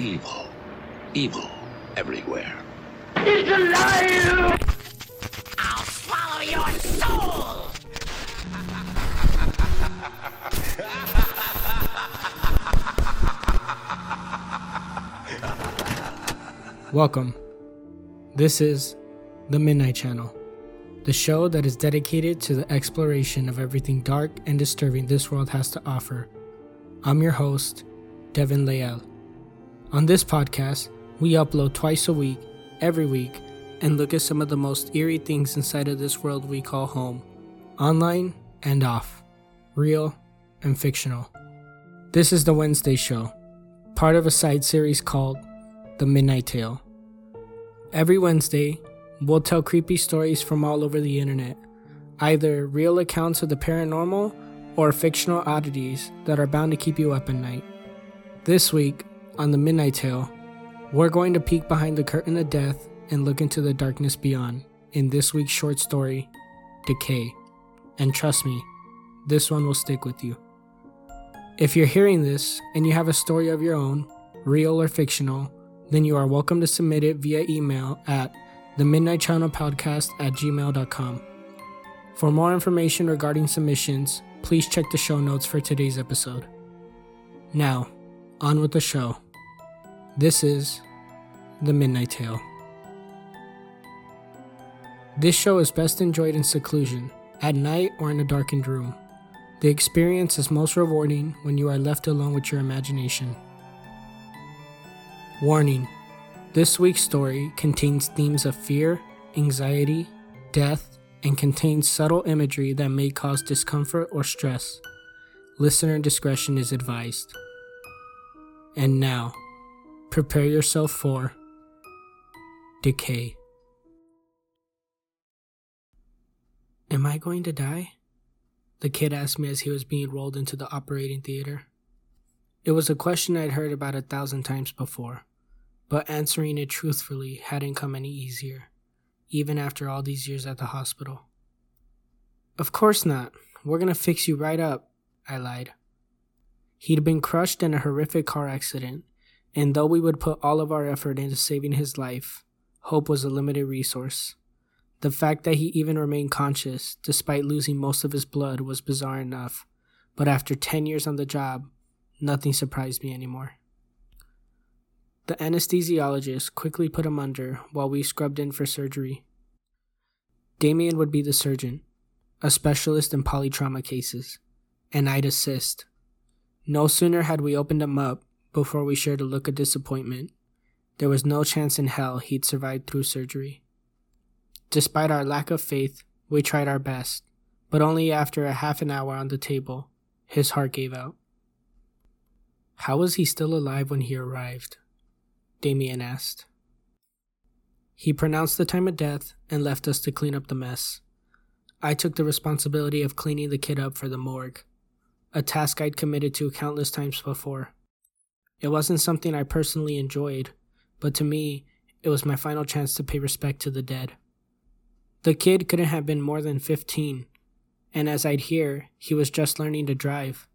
There is evil. Evil everywhere. It's alive! I'll swallow your soul! Welcome. This is The Midnight Channel, the show that is dedicated to the exploration of everything dark and disturbing this world has to offer. I'm your host, Devyn Leal. On this podcast, we upload twice a week, every week, and look at some of the most eerie things inside of this world we call home, online and off, real and fictional. This is the Wednesday show, part of a side series called The Midnight Tale. Every Wednesday, we'll tell creepy stories from all over the internet, either real accounts of the paranormal or fictional oddities that are bound to keep you up at night. This week, on The Midnight Tale, we're going to peek behind the curtain of death and look into the darkness beyond in this week's short story, Decay. And trust me, this one will stick with you. If you're hearing this and you have a story of your own, real or fictional, then you are welcome to submit it via email at the midnight channel podcast at gmail.com. For more information regarding submissions, please check the show notes for today's episode. Now, on with the show. This is The Midnight Tale. This show is best enjoyed in seclusion, at night or in a darkened room. The experience is most rewarding when you are left alone with your imagination. Warning This week's story contains themes of fear, anxiety, death, and contains subtle imagery that may cause discomfort or stress. Listener discretion is advised. And now, prepare yourself for decay. Am I going to die? The kid asked me as he was being rolled into the operating theater. It was a question I'd heard about a thousand times before, but answering it truthfully hadn't come any easier, even after all these years at the hospital. Of course not. We're gonna fix you right up, I lied. He'd been crushed in a horrific car accident, and though we would put all of our effort into saving his life, hope was a limited resource. The fact that he even remained conscious, despite losing most of his blood, was bizarre enough, but after 10 years on the job, nothing surprised me anymore. The anesthesiologist quickly put him under while we scrubbed in for surgery. Damien would be the surgeon, a specialist in polytrauma cases, and I'd assist. No sooner had we opened him up before we shared a look of disappointment. There was no chance in hell he'd survive through surgery. Despite our lack of faith, we tried our best, but only after a half an hour on the table, his heart gave out. How was he still alive when he arrived? Damien asked. He pronounced the time of death and left us to clean up the mess. I took the responsibility of cleaning the kid up for the morgue, a task I'd committed to countless times before. It wasn't something I personally enjoyed, but to me, it was my final chance to pay respect to the dead. The kid couldn't have been more than 15, and as I'd hear, he was just learning to drive.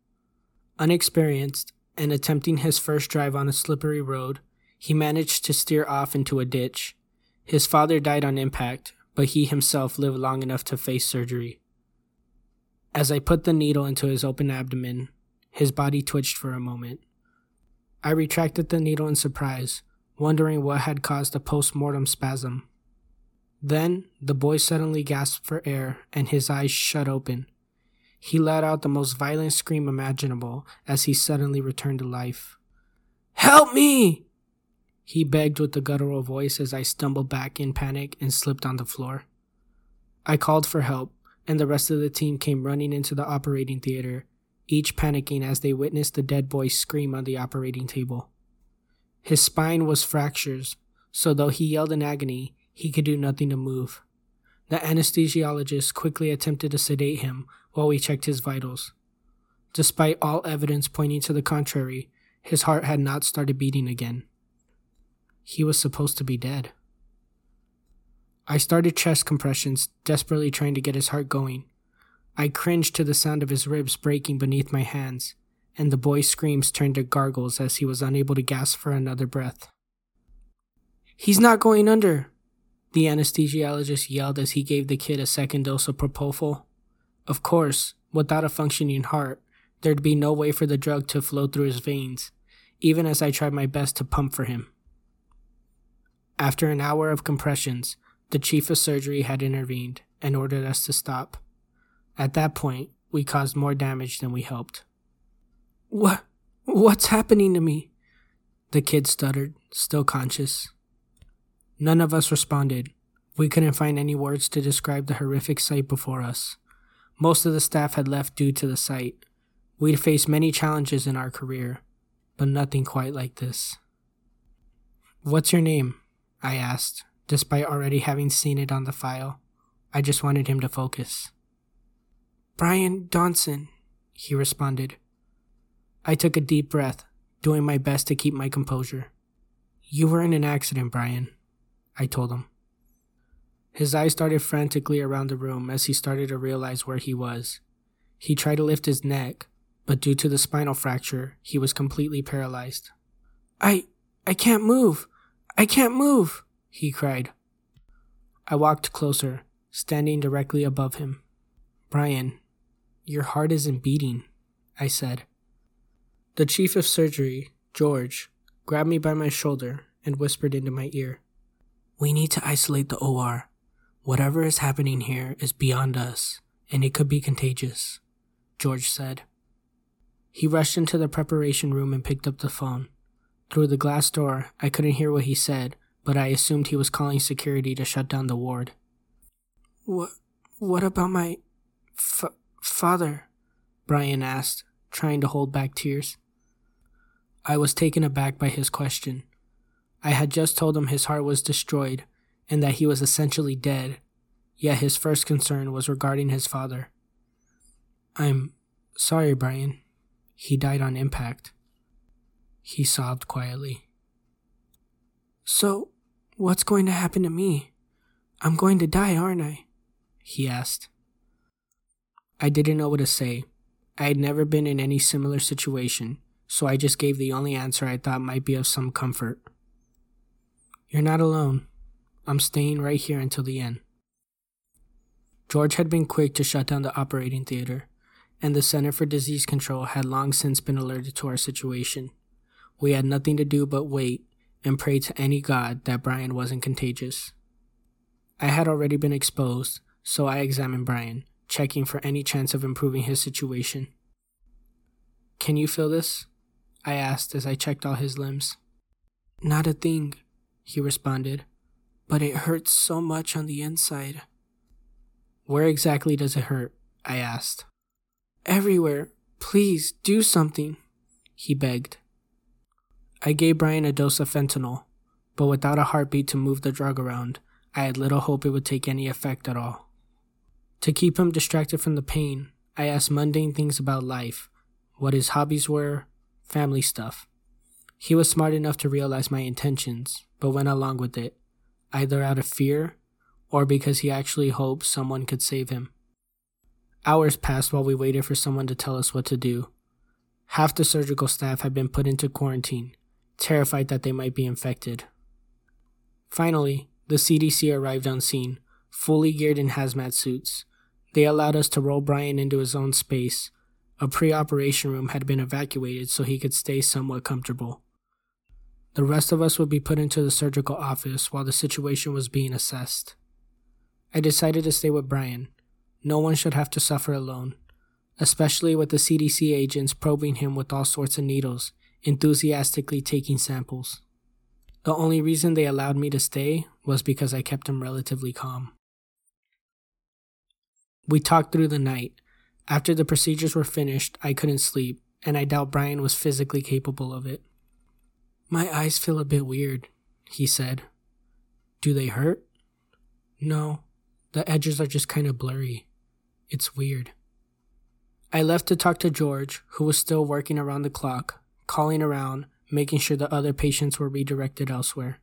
Unexperienced and attempting his first drive on a slippery road, he managed to steer off into a ditch. His father died on impact, but he himself lived long enough to face surgery. As I put the needle into his open abdomen, his body twitched for a moment. I retracted the needle in surprise, wondering what had caused the post mortem spasm. Then the boy suddenly gasped for air and his eyes shut open. He let out the most violent scream imaginable as he suddenly returned to life. Help me! He begged with a guttural voice as I stumbled back in panic and slipped on the floor. I called for help, and the rest of the team came running into the operating theater, each panicking as they witnessed the dead boy scream on the operating table. His spine was fractured, so though he yelled in agony, he could do nothing to move. The anesthesiologist quickly attempted to sedate him while we checked his vitals. Despite all evidence pointing to the contrary, his heart had not started beating again. He was supposed to be dead. I started chest compressions, desperately trying to get his heart going. I cringed to the sound of his ribs breaking beneath my hands, and the boy's screams turned to gargles as he was unable to gasp for another breath. He's not going under, the anesthesiologist yelled as he gave the kid a second dose of propofol. Of course, without a functioning heart, there'd be no way for the drug to flow through his veins, even as I tried my best to pump for him. After an hour of compressions, the chief of surgery had intervened and ordered us to stop. At that point, we caused more damage than we helped. What? What's happening to me? The kid stuttered, still conscious. None of us responded. We couldn't find any words to describe the horrific sight before us. Most of the staff had left due to the sight. We'd faced many challenges in our career, but nothing quite like this. What's your name? I asked, despite already having seen it on the file. I just wanted him to focus. Brian Donson, he responded. I took a deep breath, doing my best to keep my composure. You were in an accident, Brian, I told him. His eyes started frantically around the room as he started to realize where he was. He tried to lift his neck, but due to the spinal fracture, he was completely paralyzed. I. I can't move! I can't move! he cried. I walked closer, standing directly above him. Brian, your heart isn't beating, I said. The chief of surgery, George, grabbed me by my shoulder and whispered into my ear. We need to isolate the OR. Whatever is happening here is beyond us, and it could be contagious, George said. He rushed into the preparation room and picked up the phone. Through the glass door, I couldn't hear what he said, but I assumed he was calling security to shut down the ward. What, what about my f- father? Brian asked, trying to hold back tears. I was taken aback by his question. I had just told him his heart was destroyed and that he was essentially dead, yet his first concern was regarding his father. I'm sorry, Brian. He died on impact. He sobbed quietly. So, what's going to happen to me? I'm going to die, aren't I? He asked. I didn't know what to say. I had never been in any similar situation, so I just gave the only answer I thought might be of some comfort. You're not alone. I'm staying right here until the end. George had been quick to shut down the operating theater, and the Center for Disease Control had long since been alerted to our situation. We had nothing to do but wait and pray to any god that Brian wasn't contagious. I had already been exposed, so I examined Brian, checking for any chance of improving his situation. Can you feel this? I asked as I checked all his limbs. Not a thing, he responded, but it hurts so much on the inside. Where exactly does it hurt? I asked. Everywhere. Please do something, he begged. I gave Brian a dose of fentanyl, but without a heartbeat to move the drug around, I had little hope it would take any effect at all. To keep him distracted from the pain, I asked mundane things about life, what his hobbies were, family stuff. He was smart enough to realize my intentions, but went along with it, either out of fear or because he actually hoped someone could save him. Hours passed while we waited for someone to tell us what to do. Half the surgical staff had been put into quarantine, terrified that they might be infected. Finally, the CDC arrived on scene, fully geared in hazmat suits. They allowed us to roll Brian into his own space. A pre operation room had been evacuated so he could stay somewhat comfortable. The rest of us would be put into the surgical office while the situation was being assessed. I decided to stay with Brian. No one should have to suffer alone, especially with the CDC agents probing him with all sorts of needles, enthusiastically taking samples. The only reason they allowed me to stay was because I kept him relatively calm. We talked through the night. After the procedures were finished, I couldn't sleep, and I doubt Brian was physically capable of it. My eyes feel a bit weird, he said. Do they hurt? No, the edges are just kind of blurry. It's weird. I left to talk to George, who was still working around the clock, calling around, making sure the other patients were redirected elsewhere.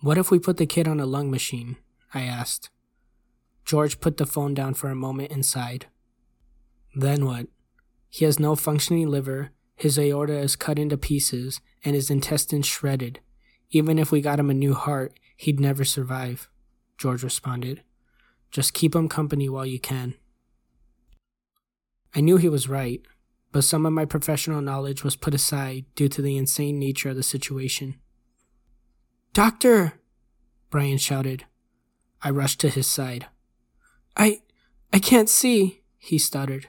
What if we put the kid on a lung machine? I asked. George put the phone down for a moment and sighed. Then what? He has no functioning liver, his aorta is cut into pieces, and his intestines shredded. Even if we got him a new heart, he'd never survive, George responded. Just keep him company while you can. I knew he was right, but some of my professional knowledge was put aside due to the insane nature of the situation. Doctor! Brian shouted. I rushed to his side. I. I can't see, he stuttered.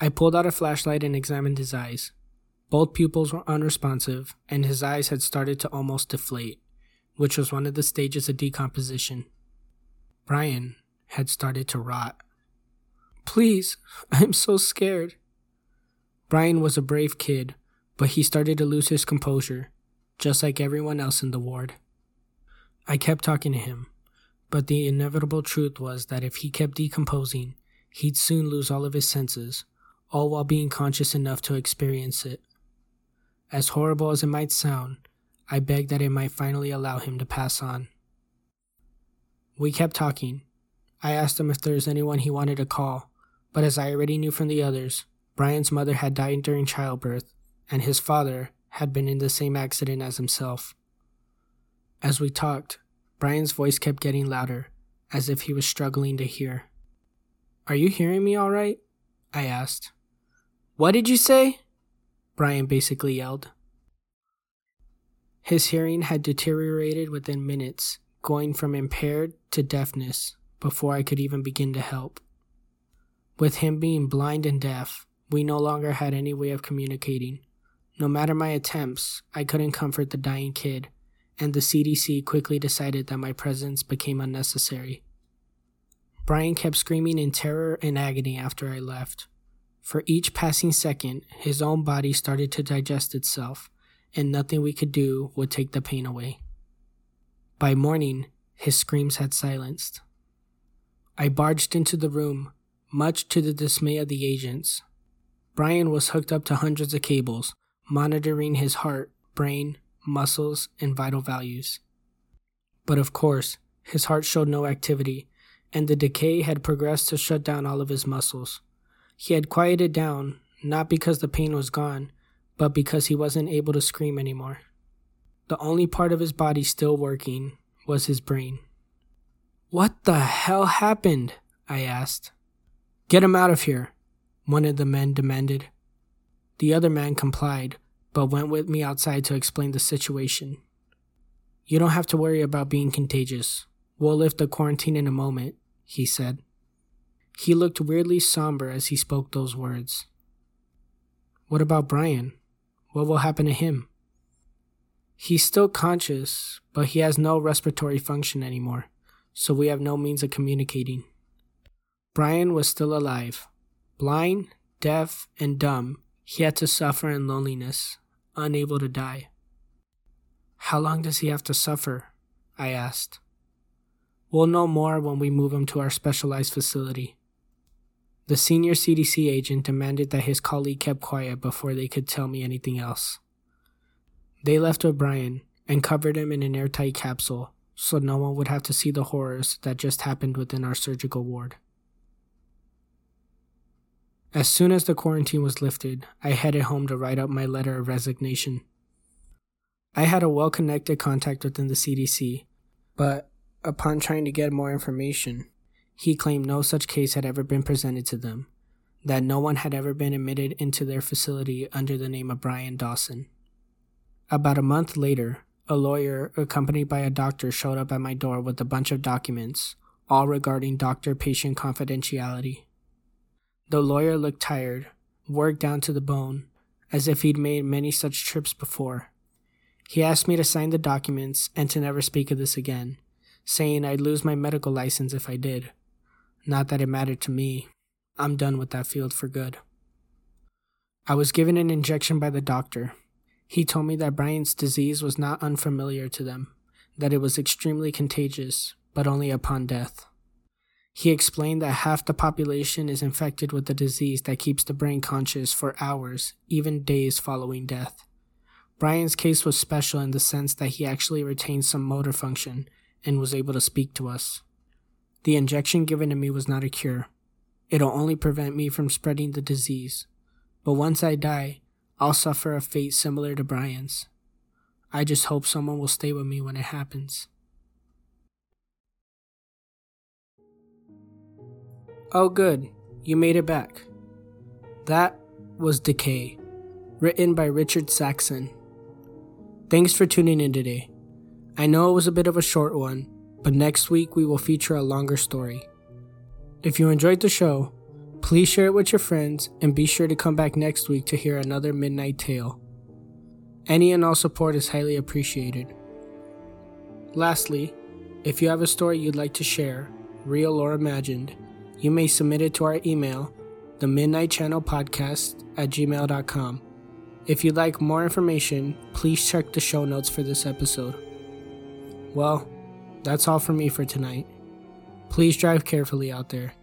I pulled out a flashlight and examined his eyes. Both pupils were unresponsive, and his eyes had started to almost deflate, which was one of the stages of decomposition. Brian had started to rot. Please, I'm so scared. Brian was a brave kid, but he started to lose his composure, just like everyone else in the ward. I kept talking to him, but the inevitable truth was that if he kept decomposing, he'd soon lose all of his senses, all while being conscious enough to experience it. As horrible as it might sound, I begged that it might finally allow him to pass on. We kept talking. I asked him if there was anyone he wanted to call, but as I already knew from the others, Brian's mother had died during childbirth, and his father had been in the same accident as himself. As we talked, Brian's voice kept getting louder, as if he was struggling to hear. Are you hearing me all right? I asked. What did you say? Brian basically yelled. His hearing had deteriorated within minutes, going from impaired to deafness before I could even begin to help. With him being blind and deaf, we no longer had any way of communicating. No matter my attempts, I couldn't comfort the dying kid, and the CDC quickly decided that my presence became unnecessary. Brian kept screaming in terror and agony after I left. For each passing second, his own body started to digest itself, and nothing we could do would take the pain away. By morning, his screams had silenced. I barged into the room, much to the dismay of the agents. Brian was hooked up to hundreds of cables, monitoring his heart, brain, muscles, and vital values. But of course, his heart showed no activity, and the decay had progressed to shut down all of his muscles. He had quieted down, not because the pain was gone, but because he wasn't able to scream anymore. The only part of his body still working was his brain. What the hell happened? I asked. Get him out of here, one of the men demanded. The other man complied, but went with me outside to explain the situation. You don't have to worry about being contagious. We'll lift the quarantine in a moment, he said. He looked weirdly somber as he spoke those words. What about Brian? What will happen to him? He's still conscious, but he has no respiratory function anymore, so we have no means of communicating. Brian was still alive. Blind, deaf, and dumb, he had to suffer in loneliness, unable to die. How long does he have to suffer? I asked. We'll know more when we move him to our specialized facility. The senior CDC agent demanded that his colleague kept quiet before they could tell me anything else. They left O'Brien and covered him in an airtight capsule so no one would have to see the horrors that just happened within our surgical ward. As soon as the quarantine was lifted, I headed home to write up my letter of resignation. I had a well connected contact within the CDC, but upon trying to get more information, he claimed no such case had ever been presented to them, that no one had ever been admitted into their facility under the name of Brian Dawson. About a month later, a lawyer accompanied by a doctor showed up at my door with a bunch of documents, all regarding doctor patient confidentiality. The lawyer looked tired, worked down to the bone, as if he'd made many such trips before. He asked me to sign the documents and to never speak of this again, saying I'd lose my medical license if I did. Not that it mattered to me. I'm done with that field for good. I was given an injection by the doctor. He told me that Brian's disease was not unfamiliar to them, that it was extremely contagious, but only upon death. He explained that half the population is infected with the disease that keeps the brain conscious for hours, even days following death. Brian's case was special in the sense that he actually retained some motor function and was able to speak to us. The injection given to me was not a cure, It'll only prevent me from spreading the disease. But once I die, I'll suffer a fate similar to Brian's. I just hope someone will stay with me when it happens. Oh, good. You made it back. That was Decay, written by Richard Saxon. Thanks for tuning in today. I know it was a bit of a short one, but next week we will feature a longer story. If you enjoyed the show, please share it with your friends and be sure to come back next week to hear another Midnight Tale. Any and all support is highly appreciated. Lastly, if you have a story you'd like to share, real or imagined, you may submit it to our email, the Midnight Channel Podcast at gmail.com. If you'd like more information, please check the show notes for this episode. Well, that's all from me for tonight. Please drive carefully out there.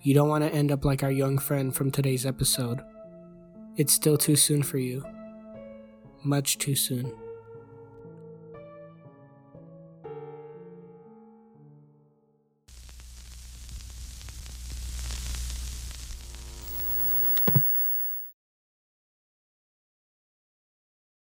You don't want to end up like our young friend from today's episode. It's still too soon for you. Much too soon.